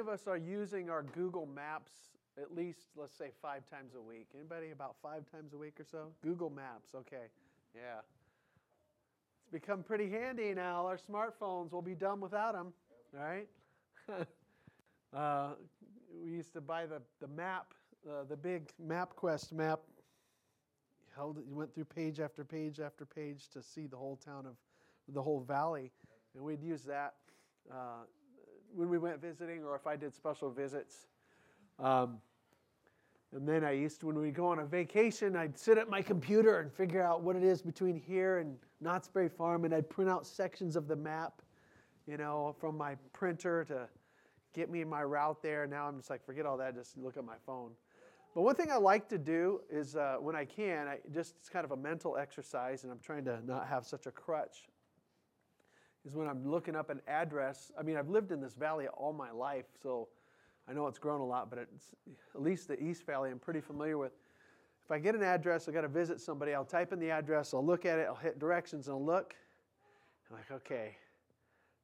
of us are using our Google Maps at least, let's say, five times a week? Anybody about five times a week or so? Google Maps, okay. Yeah. It's become pretty handy now. Our smartphones, we'll be done without them, right? uh, we used to buy the, the map, uh, the big MapQuest map. Held it, you went through page after page after page to see the whole town of the whole valley. And we'd use that uh, when we went visiting or if I did special visits. Um, and then I used to, when we'd go on a vacation, I'd sit at my computer and figure out what it is between here and Knott's Berry Farm, and I'd print out sections of the map, you know, from my printer to get me my route there. Now I'm just like, forget all that, just look at my phone. But one thing I like to do is uh, when I can, I just it's kind of a mental exercise, and I'm trying to not have such a crutch. Is when I'm looking up an address. I mean, I've lived in this valley all my life, so I know it's grown a lot, but it's, at least the East Valley I'm pretty familiar with. If I get an address, I got to visit somebody, I'll type in the address, I'll look at it, I'll hit directions, and I'll look. I'm like, okay,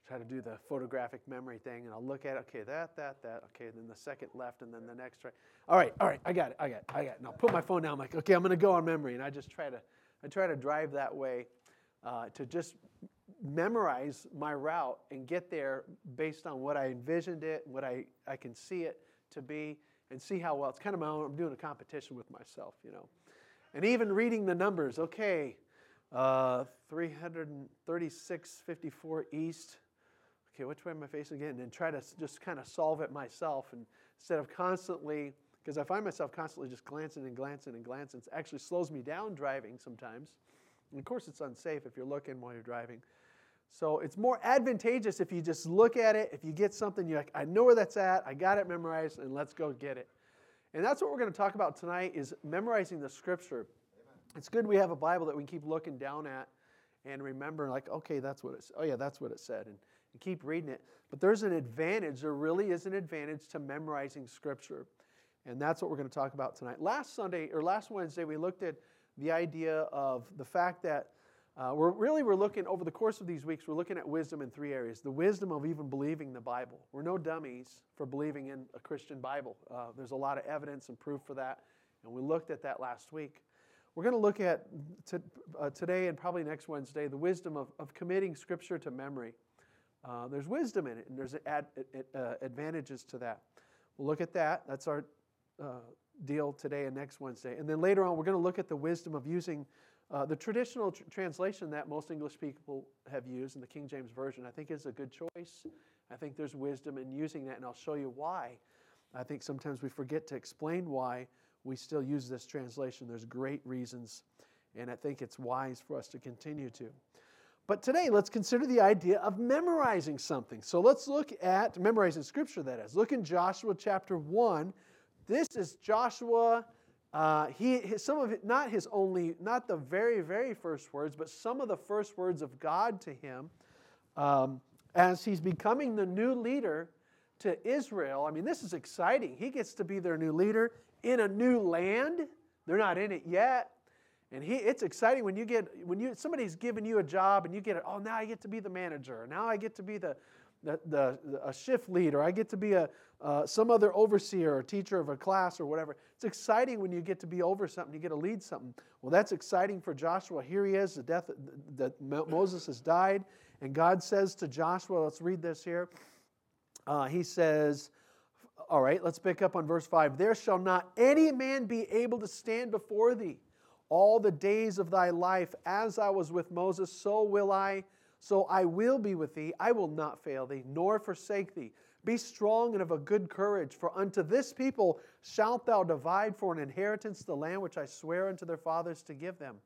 try to do the photographic memory thing, and I'll look at it, okay, that, that, that, okay, then the second left, and then the next right. All right, all right, I got it, I got it, I got it. And I'll put my phone down, I'm like, okay, I'm going to go on memory, and I just try to, I try to drive that way uh, to just memorize my route and get there based on what I envisioned it, what I, I can see it to be, and see how well. It's kind of my own, I'm doing a competition with myself, you know. And even reading the numbers, okay, uh, 336, 54 east. Okay, which way am I facing again? And try to just kind of solve it myself and instead of constantly, because I find myself constantly just glancing and glancing and glancing. It actually slows me down driving sometimes. And of course, it's unsafe if you're looking while you're driving. So it's more advantageous if you just look at it. If you get something, you're like, I know where that's at. I got it memorized, and let's go get it. And that's what we're going to talk about tonight is memorizing the scripture. Amen. It's good we have a Bible that we keep looking down at and remember, like, okay, that's what it said. Oh, yeah, that's what it said. And, and keep reading it. But there's an advantage. There really is an advantage to memorizing scripture. And that's what we're going to talk about tonight. Last Sunday, or last Wednesday, we looked at the idea of the fact that uh, we're really we're looking over the course of these weeks we're looking at wisdom in three areas. The wisdom of even believing the bible. We're no dummies for believing in a christian bible. Uh, there's a lot of evidence and proof for that and we looked at that last week. We're going to look at t- uh, today and probably next wednesday the wisdom of, of committing scripture to memory. Uh, there's wisdom in it and there's ad, uh, advantages to that. We'll look at that. That's our uh, deal today and next wednesday. And then later on we're going to look at the wisdom of using uh, the traditional tr- translation that most English people have used in the King James Version, I think, is a good choice. I think there's wisdom in using that, and I'll show you why. I think sometimes we forget to explain why we still use this translation. There's great reasons, and I think it's wise for us to continue to. But today, let's consider the idea of memorizing something. So let's look at memorizing scripture, that is. Look in Joshua chapter 1. This is Joshua uh, he, his, some of it, not his only, not the very, very first words, but some of the first words of God to him um, as he's becoming the new leader to Israel. I mean, this is exciting. He gets to be their new leader in a new land. They're not in it yet. And he, it's exciting when you get when you somebody's giving you a job and you get it. Oh, now I get to be the manager. Now I get to be the the, the, a shift leader. I get to be a, uh, some other overseer or teacher of a class or whatever. It's exciting when you get to be over something, you get to lead something. Well, that's exciting for Joshua. Here he is, the death that Moses has died, and God says to Joshua, let's read this here. Uh, he says, all right, let's pick up on verse 5. There shall not any man be able to stand before thee all the days of thy life. As I was with Moses, so will I so I will be with thee, I will not fail thee, nor forsake thee. Be strong and of a good courage, for unto this people shalt thou divide for an inheritance the land which I swear unto their fathers to give them.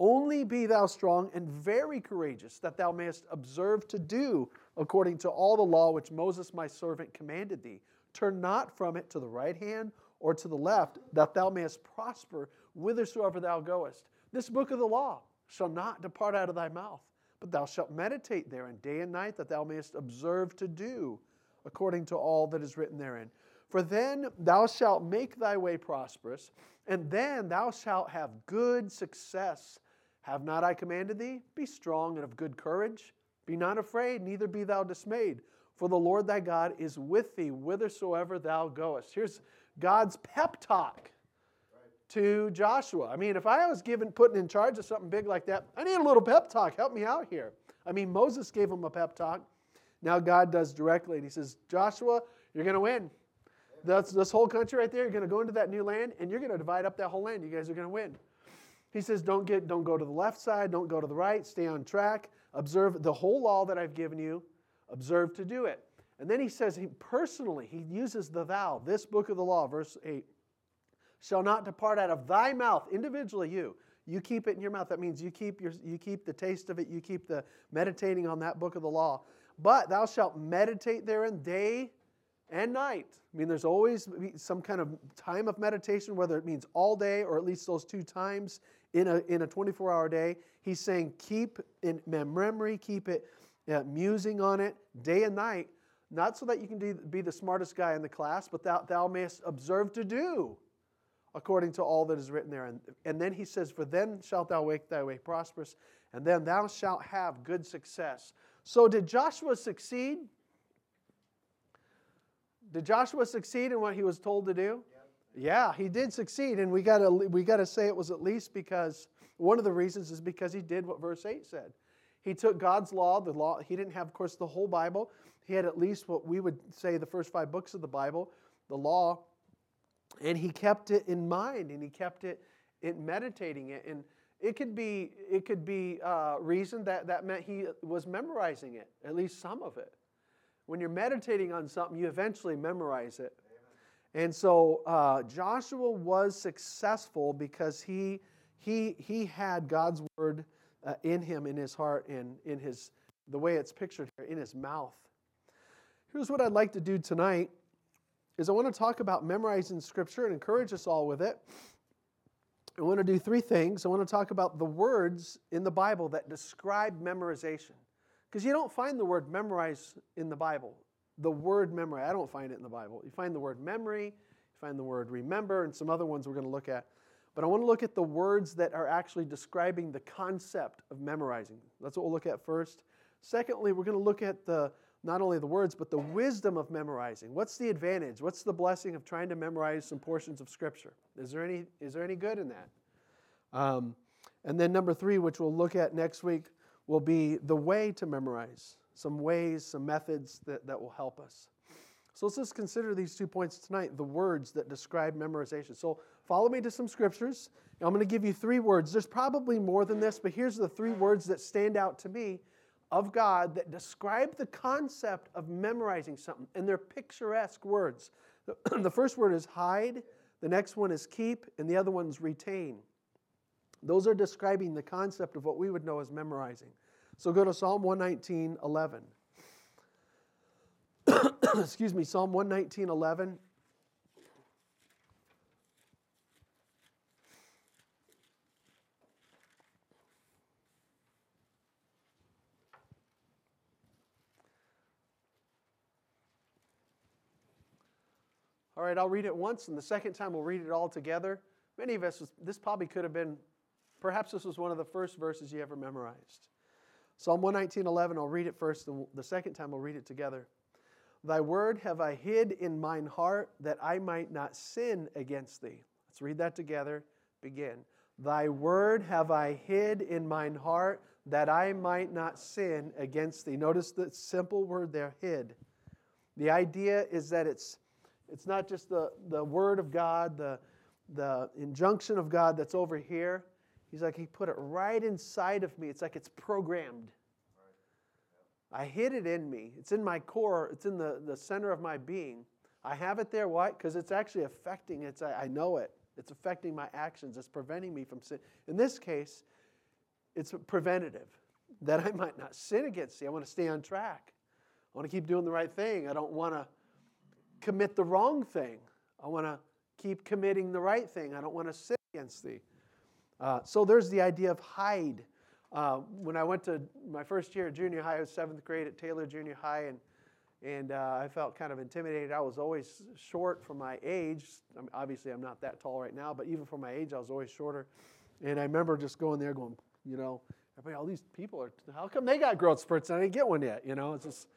Only be thou strong and very courageous, that thou mayest observe to do according to all the law which Moses my servant commanded thee. Turn not from it to the right hand or to the left, that thou mayest prosper whithersoever thou goest. This book of the law shall not depart out of thy mouth but thou shalt meditate therein day and night, that thou mayest observe to do according to all that is written therein. For then thou shalt make thy way prosperous, and then thou shalt have good success. Have not I commanded thee? Be strong and of good courage. Be not afraid, neither be thou dismayed. for the Lord thy God is with thee whithersoever thou goest. Here's God's pep talk to Joshua. I mean, if I was given put in charge of something big like that, I need a little pep talk. Help me out here. I mean, Moses gave him a pep talk. Now God does directly, and He says, Joshua, you're going to win. That's this whole country right there. You're going to go into that new land, and you're going to divide up that whole land. You guys are going to win. He says, don't get, don't go to the left side, don't go to the right. Stay on track. Observe the whole law that I've given you. Observe to do it. And then he says, he personally, he uses the thou. This book of the law, verse eight, shall not depart out of thy mouth individually. You, you keep it in your mouth. That means you keep your, you keep the taste of it. You keep the meditating on that book of the law but thou shalt meditate therein day and night. I mean, there's always some kind of time of meditation, whether it means all day or at least those two times in a, in a 24 hour day. He's saying, keep in memory, keep it uh, musing on it day and night, not so that you can be the smartest guy in the class, but that thou mayest observe to do according to all that is written there. And, and then he says, For then shalt thou make thy way prosperous, and then thou shalt have good success. So, did Joshua succeed? Did Joshua succeed in what he was told to do? Yeah, he did succeed, and we got to we got to say it was at least because one of the reasons is because he did what verse eight said. He took God's law, the law. He didn't have, of course, the whole Bible. He had at least what we would say the first five books of the Bible, the law, and he kept it in mind, and he kept it in meditating it. And it could be, it could be uh, reason that that meant he was memorizing it, at least some of it. When you're meditating on something, you eventually memorize it. And so uh, Joshua was successful because he, he, he had God's word uh, in him, in his heart, and in his, the way it's pictured here, in his mouth. Here's what I'd like to do tonight is I want to talk about memorizing scripture and encourage us all with it. I want to do three things. I want to talk about the words in the Bible that describe memorization. Because you don't find the word memorize in the Bible. The word memory, I don't find it in the Bible. You find the word memory, you find the word remember, and some other ones we're going to look at. But I want to look at the words that are actually describing the concept of memorizing. That's what we'll look at first. Secondly, we're going to look at the not only the words, but the wisdom of memorizing. What's the advantage? What's the blessing of trying to memorize some portions of Scripture? Is there any, is there any good in that? Um, and then number three, which we'll look at next week, will be the way to memorize. Some ways, some methods that, that will help us. So let's just consider these two points tonight the words that describe memorization. So follow me to some scriptures. I'm going to give you three words. There's probably more than this, but here's the three words that stand out to me of God that describe the concept of memorizing something, and they're picturesque words. The first word is hide, the next one is keep, and the other one's retain. Those are describing the concept of what we would know as memorizing. So go to Psalm 119, 11. Excuse me, Psalm 119, 11. All right, I'll read it once, and the second time we'll read it all together. Many of us, this probably could have been, perhaps this was one of the first verses you ever memorized. Psalm 119.11, I'll read it first, and the second time we'll read it together. Thy word have I hid in mine heart that I might not sin against thee. Let's read that together. Begin. Thy word have I hid in mine heart that I might not sin against thee. Notice the simple word there, hid. The idea is that it's it's not just the, the word of God, the, the injunction of God that's over here. He's like, He put it right inside of me. It's like it's programmed. I hid it in me. It's in my core, it's in the, the center of my being. I have it there. Why? Because it's actually affecting it. I, I know it. It's affecting my actions. It's preventing me from sin. In this case, it's preventative that I might not sin against thee. I want to stay on track. I want to keep doing the right thing. I don't want to commit the wrong thing. I want to keep committing the right thing. I don't want to sin against thee. Uh, so there's the idea of hide. Uh, when I went to my first year at junior high, I was seventh grade at Taylor Junior High, and and uh, I felt kind of intimidated. I was always short for my age. I mean, obviously, I'm not that tall right now, but even for my age, I was always shorter. And I remember just going there, going, you know, everybody, all these people are. How come they got growth spurts and I didn't get one yet? You know, it's just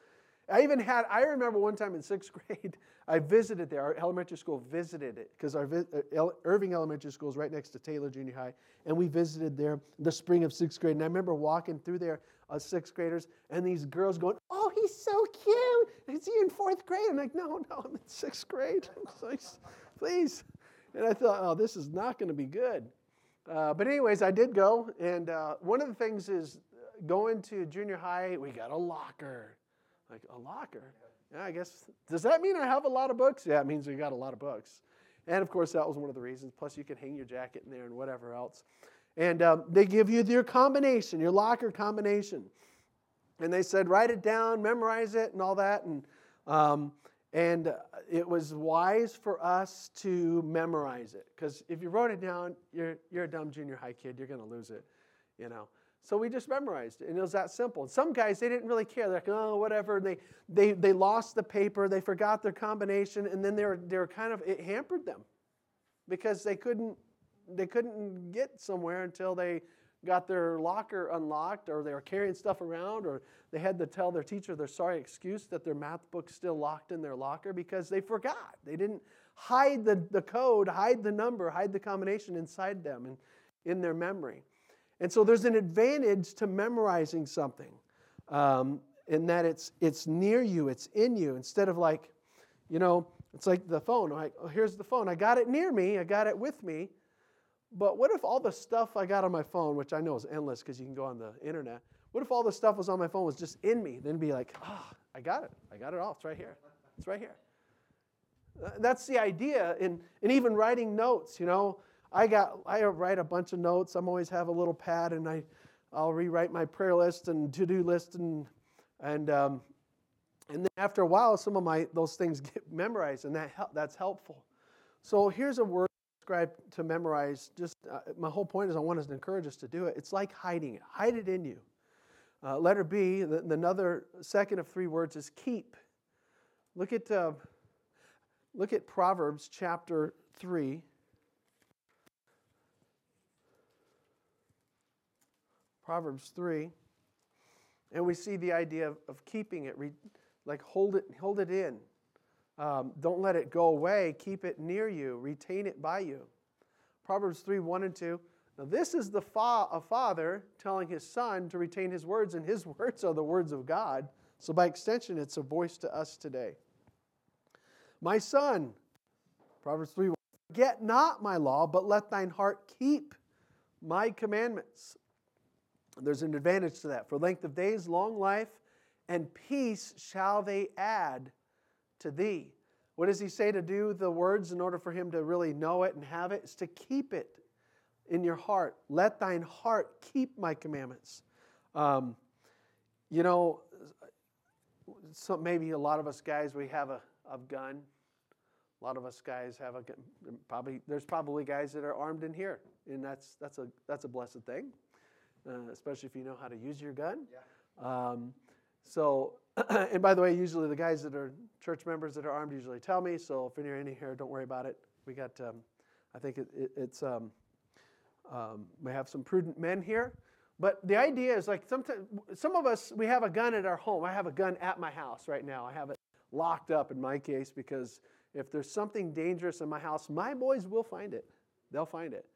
I even had, I remember one time in sixth grade, I visited there. Our elementary school visited it because our uh, Irving Elementary School is right next to Taylor Junior High. And we visited there the spring of sixth grade. And I remember walking through there, uh, sixth graders, and these girls going, Oh, he's so cute. Is he in fourth grade? I'm like, No, no, I'm in sixth grade. like, Please. And I thought, Oh, this is not going to be good. Uh, but, anyways, I did go. And uh, one of the things is going to junior high, we got a locker. Like, a locker? Yeah, I guess. Does that mean I have a lot of books? Yeah, it means we got a lot of books. And of course, that was one of the reasons. Plus, you can hang your jacket in there and whatever else. And um, they give you your combination, your locker combination. And they said, write it down, memorize it, and all that. And, um, and it was wise for us to memorize it. Because if you wrote it down, you're, you're a dumb junior high kid. You're going to lose it, you know. So we just memorized it, and it was that simple. Some guys, they didn't really care. They're like, oh, whatever. And They, they, they lost the paper, they forgot their combination, and then they were, they were kind of, it hampered them because they couldn't, they couldn't get somewhere until they got their locker unlocked or they were carrying stuff around or they had to tell their teacher their sorry excuse that their math book's still locked in their locker because they forgot. They didn't hide the, the code, hide the number, hide the combination inside them and in their memory. And so there's an advantage to memorizing something um, in that it's, it's near you, it's in you, instead of like, you know, it's like the phone. Like, oh, here's the phone. I got it near me, I got it with me. But what if all the stuff I got on my phone, which I know is endless because you can go on the internet, what if all the stuff was on my phone was just in me? Then be like, ah, oh, I got it. I got it all. It's right here. It's right here. That's the idea. In, in even writing notes, you know, I got I write a bunch of notes. I'm always have a little pad, and I I'll rewrite my prayer list and to do list and and um, and then after a while, some of my those things get memorized, and that that's helpful. So here's a word to memorize. Just uh, my whole point is I want us to encourage us to do it. It's like hiding it. Hide it in you. Uh, letter B, the, the, another second of three words is keep. Look at uh, look at Proverbs chapter three. Proverbs 3. And we see the idea of, of keeping it, re, like hold it, hold it in. Um, don't let it go away. Keep it near you. Retain it by you. Proverbs 3 1 and 2. Now, this is the fa- a father telling his son to retain his words, and his words are the words of God. So, by extension, it's a voice to us today. My son, Proverbs 3 one. Forget not my law, but let thine heart keep my commandments. There's an advantage to that. For length of days, long life, and peace shall they add to thee. What does he say to do the words in order for him to really know it and have it? Is to keep it in your heart. Let thine heart keep my commandments. Um, you know, some, maybe a lot of us guys, we have a, a gun. A lot of us guys have a gun. Probably, there's probably guys that are armed in here, and that's, that's, a, that's a blessed thing uh, especially if you know how to use your gun. Yeah. Um, so, and by the way, usually the guys that are church members that are armed usually tell me. So if you're any here, don't worry about it. We got, um, I think it, it, it's, um, um, we have some prudent men here. But the idea is like sometimes, some of us, we have a gun at our home. I have a gun at my house right now. I have it locked up in my case because if there's something dangerous in my house, my boys will find it. They'll find it.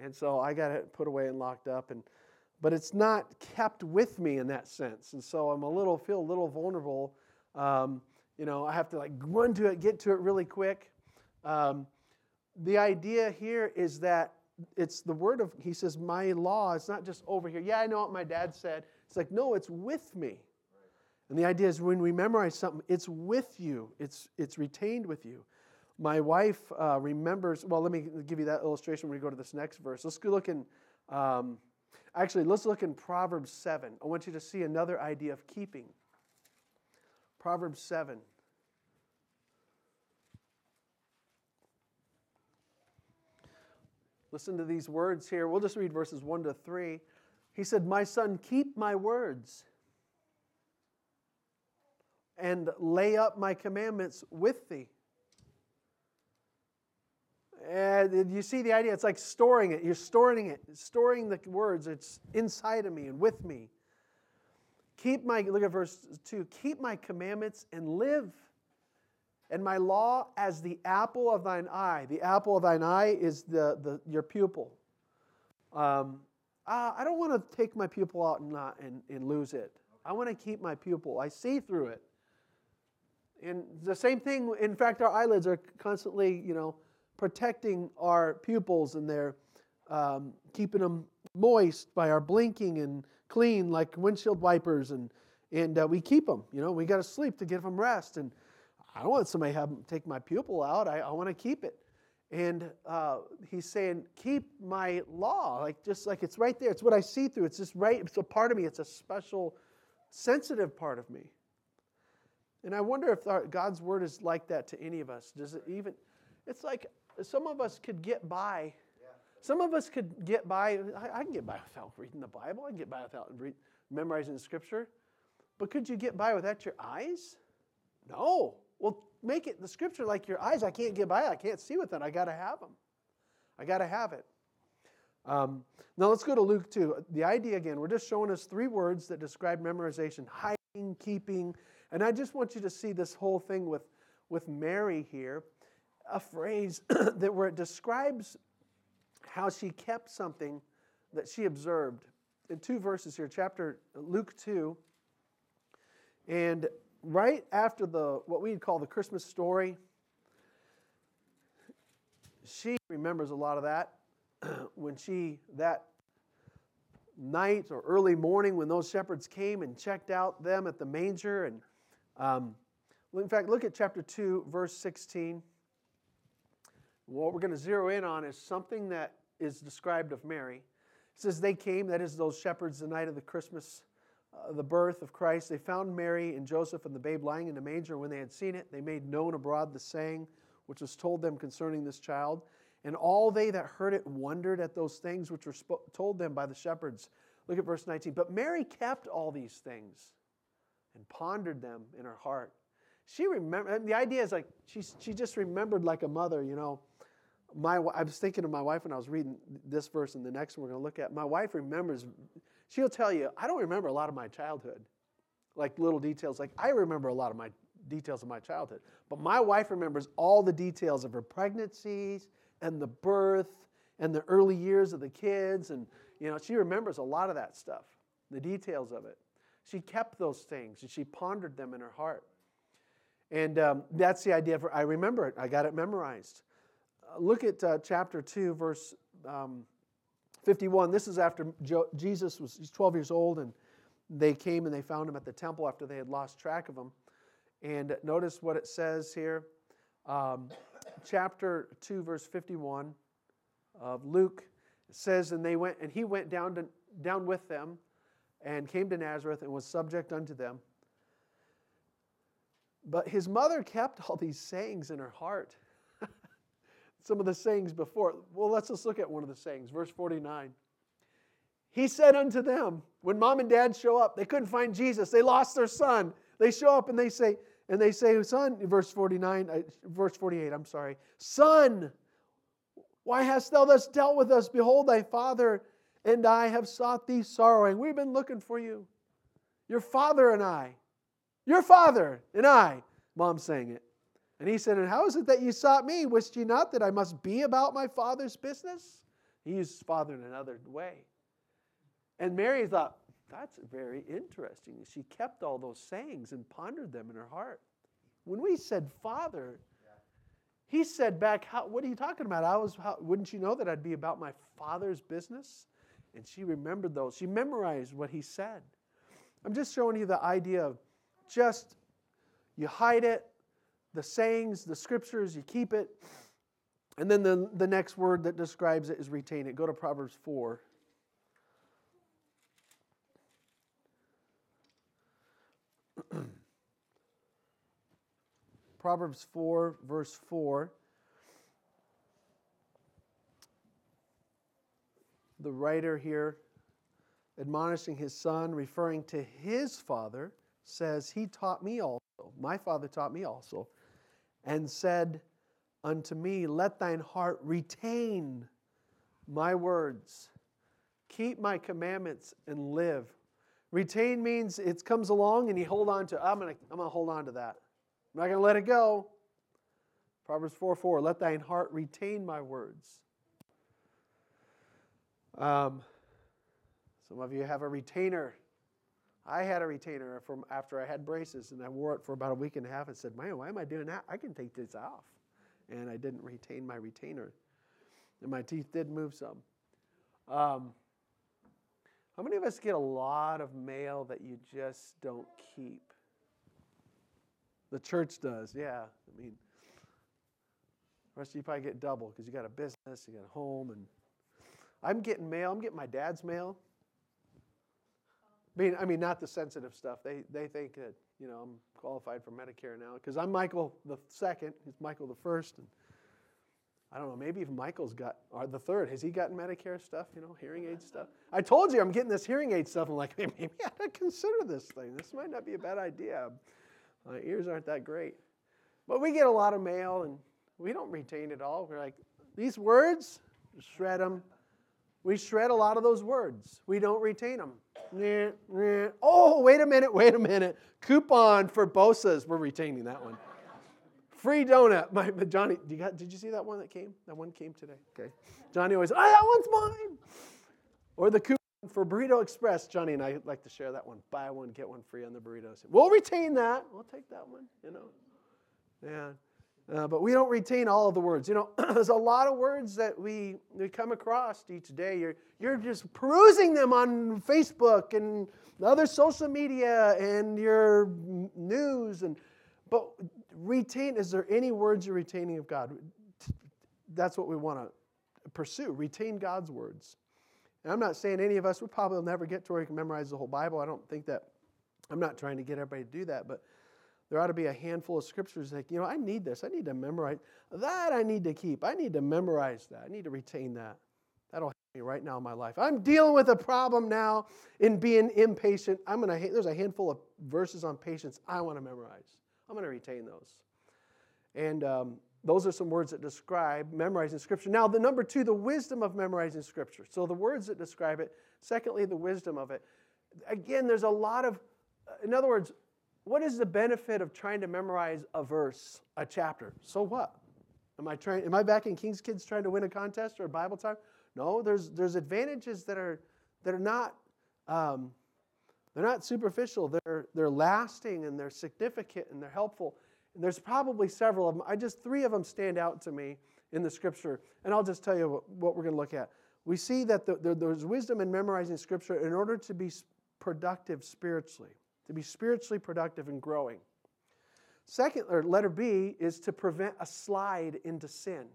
And so I got it put away and locked up. And but it's not kept with me in that sense. And so I'm a little, feel a little vulnerable. Um, you know, I have to like run to it, get to it really quick. Um, the idea here is that it's the word of, he says, my law, it's not just over here. Yeah, I know what my dad said. It's like, no, it's with me. And the idea is when we memorize something, it's with you, it's, it's retained with you. My wife uh, remembers, well, let me give you that illustration when we go to this next verse. Let's go look in um, Actually, let's look in Proverbs 7. I want you to see another idea of keeping. Proverbs 7. Listen to these words here. We'll just read verses 1 to 3. He said, My son, keep my words and lay up my commandments with thee. And you see the idea? It's like storing it. You're storing it, storing the words. It's inside of me and with me. Keep my, look at verse 2 keep my commandments and live, and my law as the apple of thine eye. The apple of thine eye is the, the, your pupil. Um, uh, I don't want to take my pupil out and, not, and, and lose it. I want to keep my pupil. I see through it. And the same thing, in fact, our eyelids are constantly, you know, protecting our pupils and they're um, keeping them moist by our blinking and clean like windshield wipers and and uh, we keep them you know we got to sleep to give them rest. And i don't want somebody have take my pupil out i, I want to keep it. And uh, he's saying keep my law like just like it's right there. It's what i see through. It's just right it's a part of me. It's a special sensitive part of me. And i wonder if our, god's word is like that to any of us. Does it even it's like some of us could get by some of us could get by, I, I can get by without reading the Bible, I can get by without read, memorizing the scripture. But could you get by without your eyes? No. Well, make it the scripture like your eyes. I can't get by. I can't see with it. I got to have them. I got to have it. Um, now let's go to Luke 2. The idea again, we're just showing us three words that describe memorization hiding, keeping. And I just want you to see this whole thing with, with Mary here a phrase that where it describes how she kept something that she observed. In two verses here, chapter Luke 2, and right after the what we'd call the Christmas story, she remembers a lot of that when she that night or early morning when those shepherds came and checked out them at the manger and um, in fact look at chapter 2 verse 16 what we're going to zero in on is something that is described of Mary. It says, They came, that is, those shepherds, the night of the Christmas, uh, the birth of Christ. They found Mary and Joseph and the babe lying in the manger. When they had seen it, they made known abroad the saying which was told them concerning this child. And all they that heard it wondered at those things which were spo- told them by the shepherds. Look at verse 19. But Mary kept all these things and pondered them in her heart. She remembered, the idea is like she, she just remembered like a mother, you know my, I was thinking of my wife when I was reading this verse and the next one we're going to look at. My wife remembers, she'll tell you, I don't remember a lot of my childhood, like little details. Like I remember a lot of my details of my childhood, but my wife remembers all the details of her pregnancies and the birth and the early years of the kids. And, you know, she remembers a lot of that stuff, the details of it. She kept those things and she pondered them in her heart. And um, that's the idea of I remember it. I got it memorized look at uh, chapter 2, verse um, 51. This is after jo- Jesus was he's 12 years old, and they came and they found him at the temple after they had lost track of him. And notice what it says here. Um, chapter 2, verse 51 of Luke says, And they went, and he went down, to, down with them and came to Nazareth and was subject unto them. But his mother kept all these sayings in her heart some of the sayings before. Well, let's just look at one of the sayings, verse 49. He said unto them, when mom and dad show up, they couldn't find Jesus. They lost their son. They show up and they say, and they say, son, verse 49, uh, verse 48, I'm sorry, son, why hast thou thus dealt with us? Behold, thy father and I have sought thee sorrowing. We've been looking for you. Your father and I. Your father and I. Mom's saying it. And he said, And how is it that you sought me? Wist ye not that I must be about my father's business? He used father in another way. And Mary thought, That's very interesting. She kept all those sayings and pondered them in her heart. When we said father, he said back, how, What are you talking about? I was, how, wouldn't you know that I'd be about my father's business? And she remembered those. She memorized what he said. I'm just showing you the idea of just you hide it, the sayings, the scriptures, you keep it. And then the, the next word that describes it is retain it. Go to Proverbs 4. Proverbs 4, verse 4. The writer here, admonishing his son, referring to his father, says, He taught me also. My father taught me also and said unto me, Let thine heart retain my words, keep my commandments and live. Retain means it comes along and you hold on to. I'm gonna I'm gonna hold on to that. I'm not gonna let it go. Proverbs 4 4, let thine heart retain my words. Um, some of you have a retainer. I had a retainer from after I had braces, and I wore it for about a week and a half and said, Man, why am I doing that? I can take this off. And I didn't retain my retainer. And my teeth did move some. Um, how many of us get a lot of mail that you just don't keep? The church does, yeah. I mean, the rest of you probably get double because you got a business, you got a home, and I'm getting mail. I'm getting my dad's mail. I mean, I mean, not the sensitive stuff. They they think that you know I'm qualified for Medicare now because I'm Michael the second. He's Michael the first, and I don't know. Maybe even Michael's got or the third. Has he gotten Medicare stuff? You know, hearing aid stuff. I told you I'm getting this hearing aid stuff. I'm like, maybe I ought to consider this thing. This might not be a bad idea. My ears aren't that great, but we get a lot of mail and we don't retain it all. We're like, these words, shred them. We shred a lot of those words. We don't retain them. Oh, wait a minute, wait a minute. Coupon for Bosa's. We're retaining that one. Free donut. My, Johnny, you got, did you see that one that came? That one came today. Okay. Johnny always, oh, that one's mine. Or the coupon for Burrito Express. Johnny and I like to share that one. Buy one, get one free on the burritos. We'll retain that. We'll take that one, you know. Yeah. Uh, but we don't retain all of the words. You know, there's a lot of words that we, we come across each day. You're, you're just perusing them on Facebook and other social media and your news. And, but retain, is there any words you're retaining of God? That's what we want to pursue. Retain God's words. And I'm not saying any of us, we probably will never get to where we can memorize the whole Bible. I don't think that, I'm not trying to get everybody to do that. But there ought to be a handful of scriptures like, you know, I need this. I need to memorize. That I need to keep. I need to memorize that. I need to retain that. That'll help me right now in my life. I'm dealing with a problem now in being impatient. I'm gonna there's a handful of verses on patience I want to memorize. I'm gonna retain those. And um, those are some words that describe memorizing scripture. Now, the number two, the wisdom of memorizing scripture. So the words that describe it. Secondly, the wisdom of it. Again, there's a lot of, in other words, what is the benefit of trying to memorize a verse, a chapter? So what? Am I trying? Am I back in King's Kids trying to win a contest or a Bible time? No, there's there's advantages that are that are not um, they're not superficial. They're they're lasting and they're significant and they're helpful. And there's probably several of them. I just three of them stand out to me in the Scripture, and I'll just tell you what, what we're going to look at. We see that the, the, there's wisdom in memorizing Scripture in order to be productive spiritually to be spiritually productive and growing. Second, or letter B, is to prevent a slide into sin.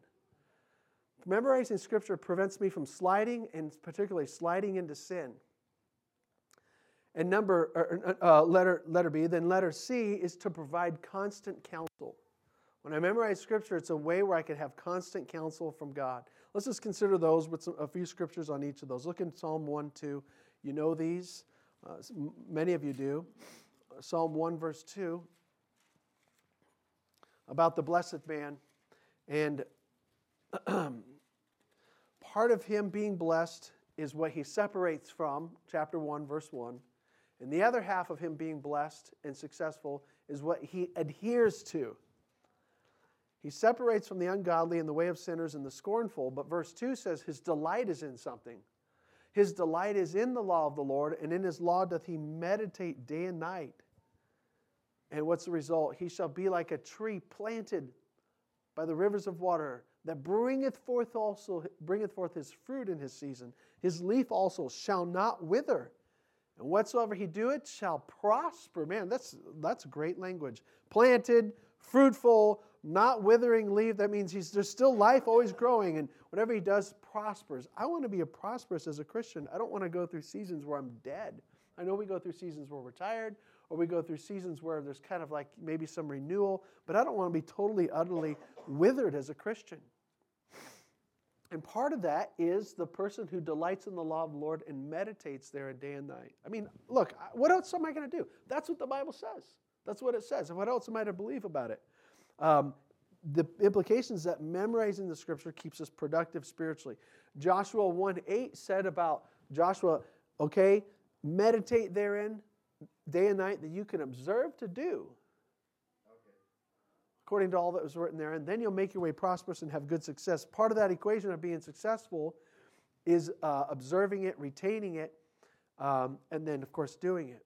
Memorizing scripture prevents me from sliding, and particularly sliding into sin. And number, or, uh, letter, letter B, then letter C is to provide constant counsel. When I memorize scripture, it's a way where I can have constant counsel from God. Let's just consider those with some, a few scriptures on each of those. Look in Psalm 1, 2. You know these. Uh, many of you do. Psalm 1, verse 2, about the blessed man. And part of him being blessed is what he separates from, chapter 1, verse 1. And the other half of him being blessed and successful is what he adheres to. He separates from the ungodly and the way of sinners and the scornful, but verse 2 says his delight is in something. His delight is in the law of the Lord, and in his law doth he meditate day and night. And what's the result? He shall be like a tree planted by the rivers of water that bringeth forth also bringeth forth his fruit in his season. His leaf also shall not wither. And whatsoever he doeth shall prosper. Man, that's that's great language. Planted, fruitful, not withering leaf. That means he's, there's still life always growing, and whatever he does prospers. I want to be a prosperous as a Christian. I don't want to go through seasons where I'm dead. I know we go through seasons where we're tired, or we go through seasons where there's kind of like maybe some renewal, but I don't want to be totally, utterly withered as a Christian. And part of that is the person who delights in the law of the Lord and meditates there a day and night. I mean, look, what else am I going to do? That's what the Bible says. That's what it says. And what else am I to believe about it? Um, the implications that memorizing the scripture keeps us productive spiritually. Joshua 1 8 said about Joshua, okay, meditate therein day and night that you can observe to do according to all that was written there, and then you'll make your way prosperous and have good success. Part of that equation of being successful is uh, observing it, retaining it, um, and then, of course, doing it.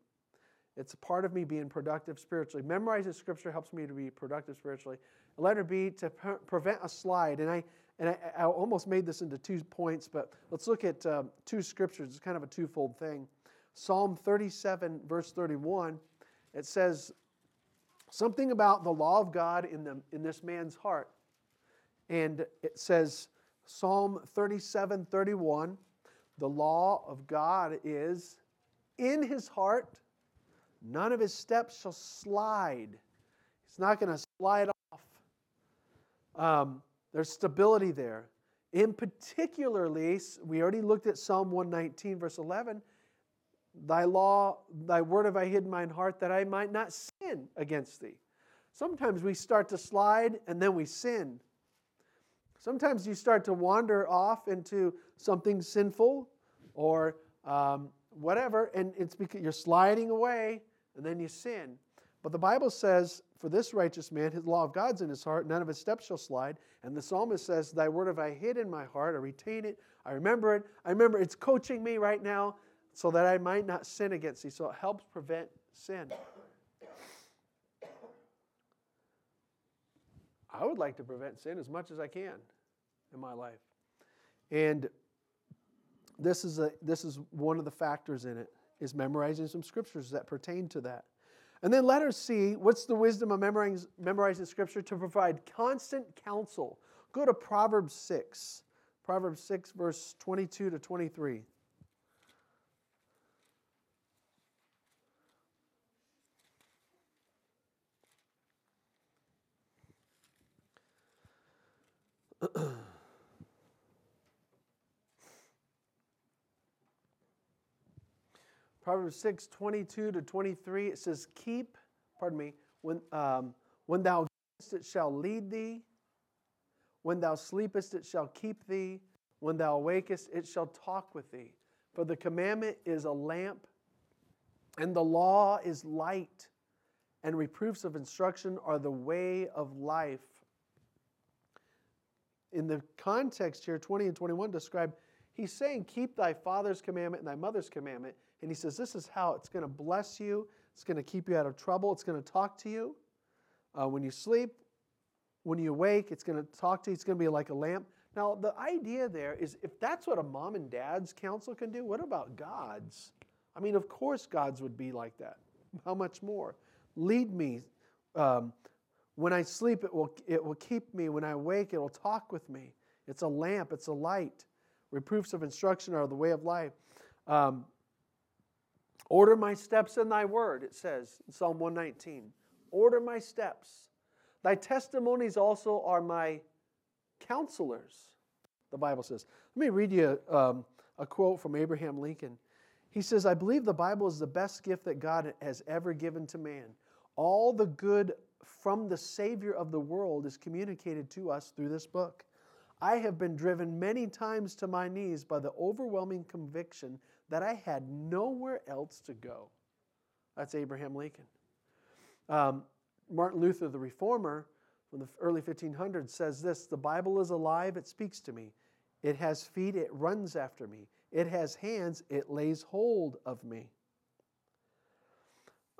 It's a part of me being productive spiritually. Memorizing scripture helps me to be productive spiritually. Letter B, to pre- prevent a slide. And I, and I, I, almost made this into two points, but let's look at um, two scriptures. It's kind of a twofold thing. Psalm 37, verse 31, it says, something about the law of God in, the, in this man's heart. And it says, Psalm 37 31, the law of God is in his heart, none of his steps shall slide. He's not going to slide. Um, there's stability there. In particularly, we already looked at Psalm 119, verse 11. Thy law, thy word have I hid in mine heart that I might not sin against thee. Sometimes we start to slide and then we sin. Sometimes you start to wander off into something sinful or um, whatever, and it's because you're sliding away and then you sin. But the Bible says, For this righteous man, his law of God's in his heart, none of his steps shall slide. And the psalmist says, Thy word have I hid in my heart, I retain it, I remember it. I remember it's coaching me right now so that I might not sin against thee. So it helps prevent sin. I would like to prevent sin as much as I can in my life. And this is, a, this is one of the factors in it, is memorizing some scriptures that pertain to that. And then letter C, what's the wisdom of memorizing, memorizing scripture? To provide constant counsel. Go to Proverbs 6. Proverbs 6, verse 22 to 23. Proverbs 6, 22 to 23, it says, Keep, pardon me, when, um, when thou goest, it shall lead thee. When thou sleepest, it shall keep thee. When thou awakest, it shall talk with thee. For the commandment is a lamp, and the law is light, and reproofs of instruction are the way of life in the context here, 20 and 21 describe, he's saying, Keep thy father's commandment and thy mother's commandment. And he says, This is how it's going to bless you, it's going to keep you out of trouble, it's going to talk to you. Uh, when you sleep, when you awake, it's going to talk to you, it's going to be like a lamp. Now, the idea there is if that's what a mom and dad's counsel can do, what about God's? I mean, of course, God's would be like that. How much more? Lead me, um, when I sleep, it will, it will keep me. When I wake, it will talk with me. It's a lamp, it's a light. Reproofs of instruction are the way of life. Um, Order my steps in thy word, it says in Psalm 119. Order my steps. Thy testimonies also are my counselors, the Bible says. Let me read you um, a quote from Abraham Lincoln. He says, I believe the Bible is the best gift that God has ever given to man. All the good from the Savior of the world is communicated to us through this book. I have been driven many times to my knees by the overwhelming conviction that I had nowhere else to go. That's Abraham Lincoln. Um, Martin Luther, the reformer from the early 1500s, says this The Bible is alive, it speaks to me. It has feet, it runs after me. It has hands, it lays hold of me.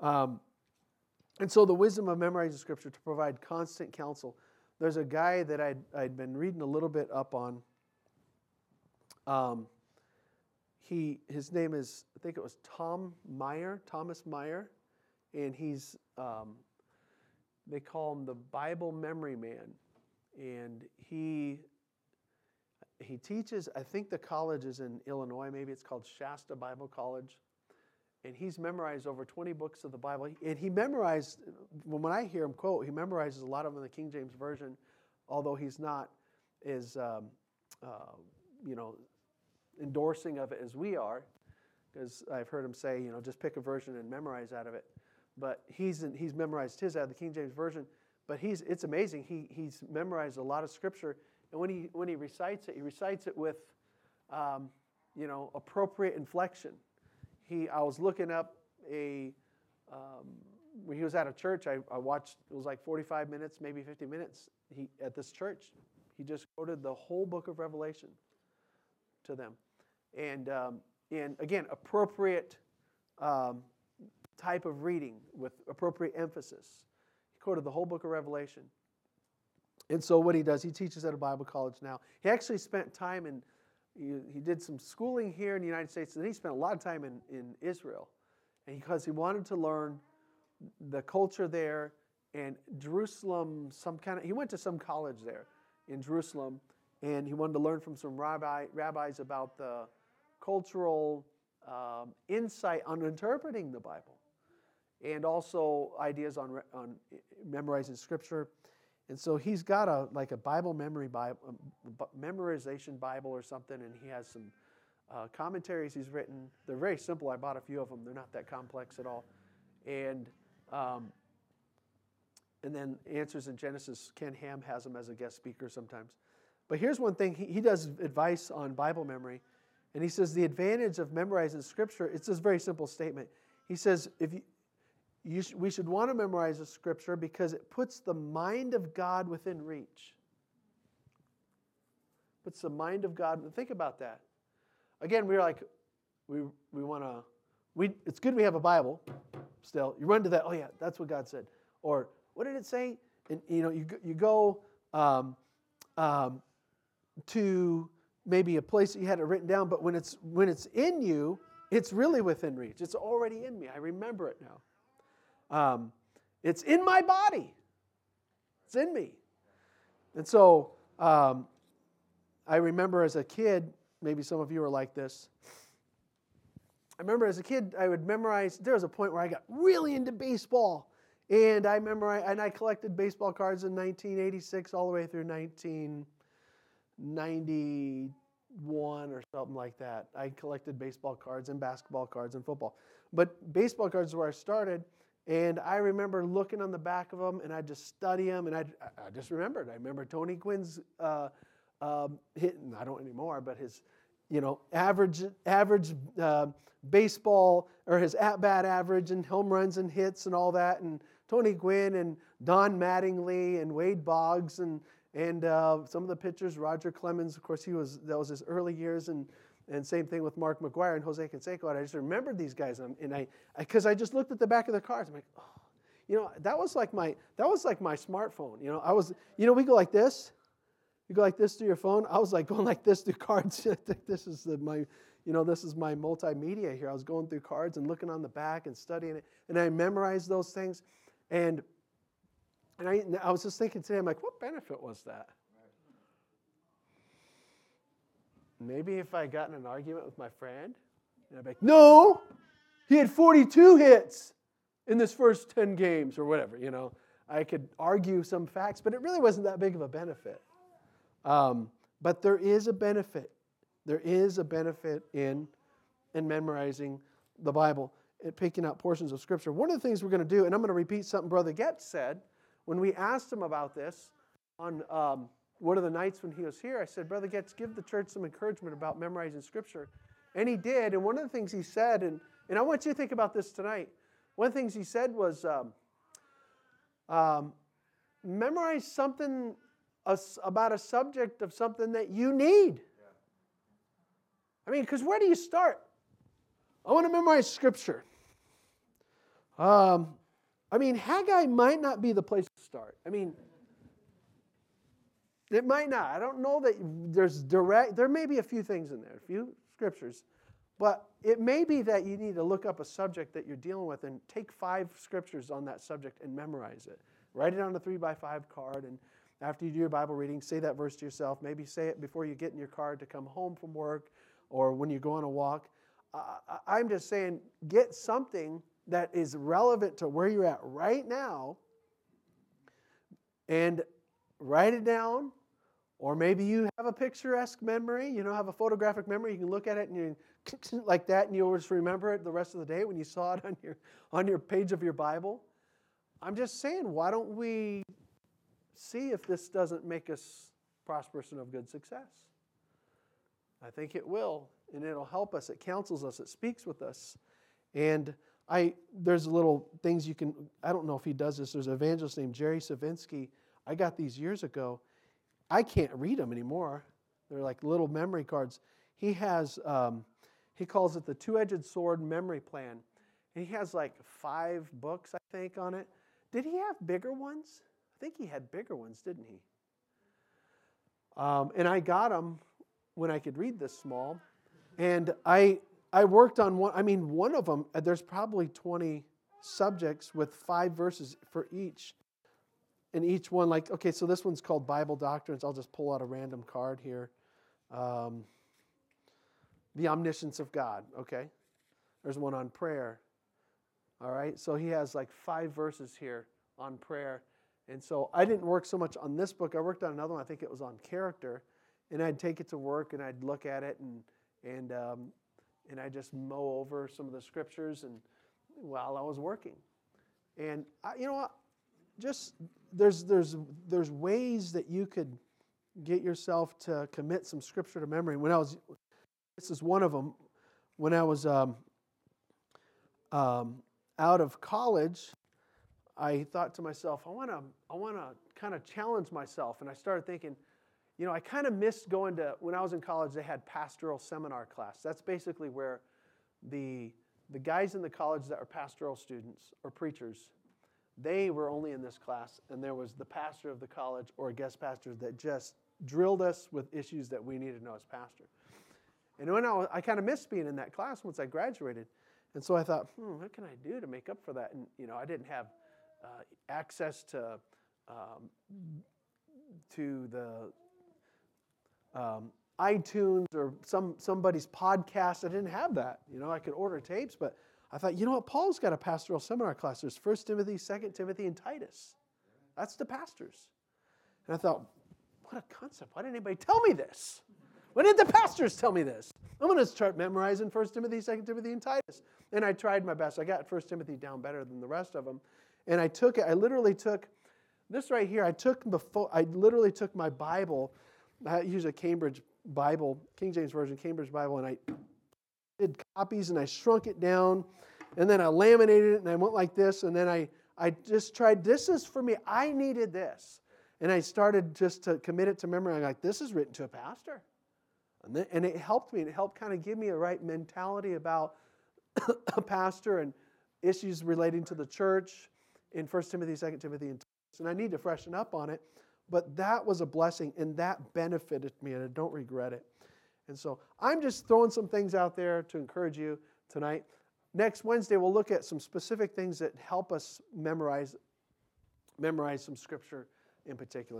Um, and so the wisdom of memorizing scripture to provide constant counsel. There's a guy that I'd, I'd been reading a little bit up on. Um, he, his name is, I think it was Tom Meyer, Thomas Meyer, and he's, um, they call him the Bible memory man. And he, he teaches, I think the college is in Illinois, maybe it's called Shasta Bible College and he's memorized over 20 books of the Bible. And he memorized, when I hear him quote, he memorizes a lot of them in the King James Version, although he's not as, um, uh, you know, endorsing of it as we are, because I've heard him say, you know, just pick a version and memorize out of it. But he's, he's memorized his out of the King James Version. But he's, it's amazing. He, he's memorized a lot of scripture. And when he, when he recites it, he recites it with, um, you know, appropriate inflection he, I was looking up a, um, when he was at a church, I, I watched, it was like 45 minutes, maybe 50 minutes he, at this church. He just quoted the whole book of Revelation to them. And, um, and again, appropriate um, type of reading with appropriate emphasis. He quoted the whole book of Revelation. And so what he does, he teaches at a Bible college now. He actually spent time in, he, he did some schooling here in the United States, and then he spent a lot of time in, in Israel. And because he wanted to learn the culture there and Jerusalem, some kind of, he went to some college there in Jerusalem, and he wanted to learn from some rabbi, rabbis about the cultural um, insight on interpreting the Bible and also ideas on, on memorizing scripture. And so he's got a like a Bible memory Bible, um, memorization Bible or something, and he has some uh, commentaries he's written. They're very simple. I bought a few of them. They're not that complex at all. And um, and then Answers in Genesis. Ken Ham has them as a guest speaker sometimes. But here's one thing he, he does advice on Bible memory, and he says the advantage of memorizing Scripture. It's this very simple statement. He says if you sh- we should want to memorize the scripture because it puts the mind of God within reach. Puts the mind of God. Think about that. Again, we're like, we, we want to, we, it's good we have a Bible still. You run to that, oh yeah, that's what God said. Or what did it say? And you know, you, you go um, um, to maybe a place that you had it written down, but when it's when it's in you, it's really within reach. It's already in me. I remember it now. Um, it's in my body, it's in me. And so um, I remember as a kid, maybe some of you are like this. I remember as a kid, I would memorize. There was a point where I got really into baseball, and I memorized and I collected baseball cards in 1986 all the way through 1991 or something like that. I collected baseball cards and basketball cards and football, but baseball cards is where I started. And I remember looking on the back of them, and I just study them, and I, I just remembered. I remember Tony Gwynn's uh, um, hitting. I don't anymore, but his, you know, average average uh, baseball or his at bat average and home runs and hits and all that, and Tony Gwynn and Don Mattingly and Wade Boggs and and uh, some of the pitchers, Roger Clemens, of course, he was that was his early years, and and same thing with Mark McGwire and Jose Canseco. And I just remembered these guys, and I, because I, I, just looked at the back of their cards. I'm like, oh, you know, that was like my that was like my smartphone. You know, I was, you know, we go like this. You go like this through your phone. I was like going like this through cards. this is the, my, you know, this is my multimedia here. I was going through cards and looking on the back and studying it, and I memorized those things, and and I, I was just thinking today, I'm like, what benefit was that? Maybe if I got in an argument with my friend, and I'd be like, no, he had 42 hits in this first 10 games or whatever, you know. I could argue some facts, but it really wasn't that big of a benefit. Um, but there is a benefit. There is a benefit in, in memorizing the Bible and picking out portions of Scripture. One of the things we're going to do, and I'm going to repeat something Brother Getz said when we asked him about this on um, one of the nights when he was here, I said, Brother Getz, give the church some encouragement about memorizing Scripture. And he did. And one of the things he said, and, and I want you to think about this tonight. One of the things he said was um, um, memorize something about a subject of something that you need. I mean, because where do you start? I want to memorize Scripture. Um, I mean, Haggai might not be the place to start. I mean, it might not. I don't know that there's direct, there may be a few things in there, a few scriptures, but it may be that you need to look up a subject that you're dealing with and take five scriptures on that subject and memorize it. Write it on a three by five card, and after you do your Bible reading, say that verse to yourself. Maybe say it before you get in your car to come home from work or when you go on a walk. Uh, I'm just saying, get something that is relevant to where you're at right now and write it down or maybe you have a picturesque memory, you know, have a photographic memory. You can look at it and you like that, and you'll just remember it the rest of the day when you saw it on your on your page of your Bible. I'm just saying, why don't we see if this doesn't make us prosperous and of good success? I think it will, and it'll help us. It counsels us. It speaks with us. And I there's little things you can. I don't know if he does this. There's an evangelist named Jerry Sivnksty. I got these years ago. I can't read them anymore. They're like little memory cards. He has. Um, he calls it the two-edged sword memory plan. And he has like five books, I think, on it. Did he have bigger ones? I think he had bigger ones, didn't he? Um, and I got them when I could read this small. And I, I worked on one, I mean, one of them, uh, there's probably 20 subjects with five verses for each. And each one, like, okay, so this one's called Bible Doctrines. I'll just pull out a random card here. Um, the omniscience of God, okay? There's one on prayer. All right, so he has like five verses here on prayer. And so I didn't work so much on this book. I worked on another one. I think it was on character, and I'd take it to work and I'd look at it and and um, and I just mow over some of the scriptures and while I was working, and I, you know what, just there's there's there's ways that you could get yourself to commit some scripture to memory. When I was, this is one of them. When I was um, um, out of college, I thought to myself, I want to I want to kind of challenge myself, and I started thinking, you know, I kind of missed going to when I was in college. They had pastoral seminar class. That's basically where the the guys in the college that are pastoral students or preachers, they were only in this class, and there was the pastor of the college or a guest pastor that just drilled us with issues that we needed to know as pastor. And when I, I kind of missed being in that class once I graduated. And so I thought, hmm, what can I do to make up for that? And, you know, I didn't have uh, access to, um, to the um, iTunes or some, somebody's podcast. I didn't have that. You know, I could order tapes, but I thought, you know what? Paul's got a pastoral seminar class. There's 1 Timothy, 2 Timothy, and Titus. That's the pastors. And I thought, what a concept. Why didn't anybody tell me this? Why didn't the pastors tell me this? I'm going to start memorizing 1 Timothy, 2 Timothy, and Titus. And I tried my best. I got 1 Timothy down better than the rest of them. And I took it, I literally took this right here. I took before, I literally took my Bible. I use a Cambridge Bible, King James Version, Cambridge Bible, and I did copies and I shrunk it down. And then I laminated it and I went like this. And then I, I just tried, this is for me. I needed this. And I started just to commit it to memory. I'm like, this is written to a pastor. And, then, and it helped me. It helped kind of give me a right mentality about a pastor and issues relating to the church in 1 Timothy, 2 Timothy, and and I need to freshen up on it. But that was a blessing, and that benefited me, and I don't regret it. And so I'm just throwing some things out there to encourage you tonight. Next Wednesday, we'll look at some specific things that help us memorize, memorize some scripture in particular.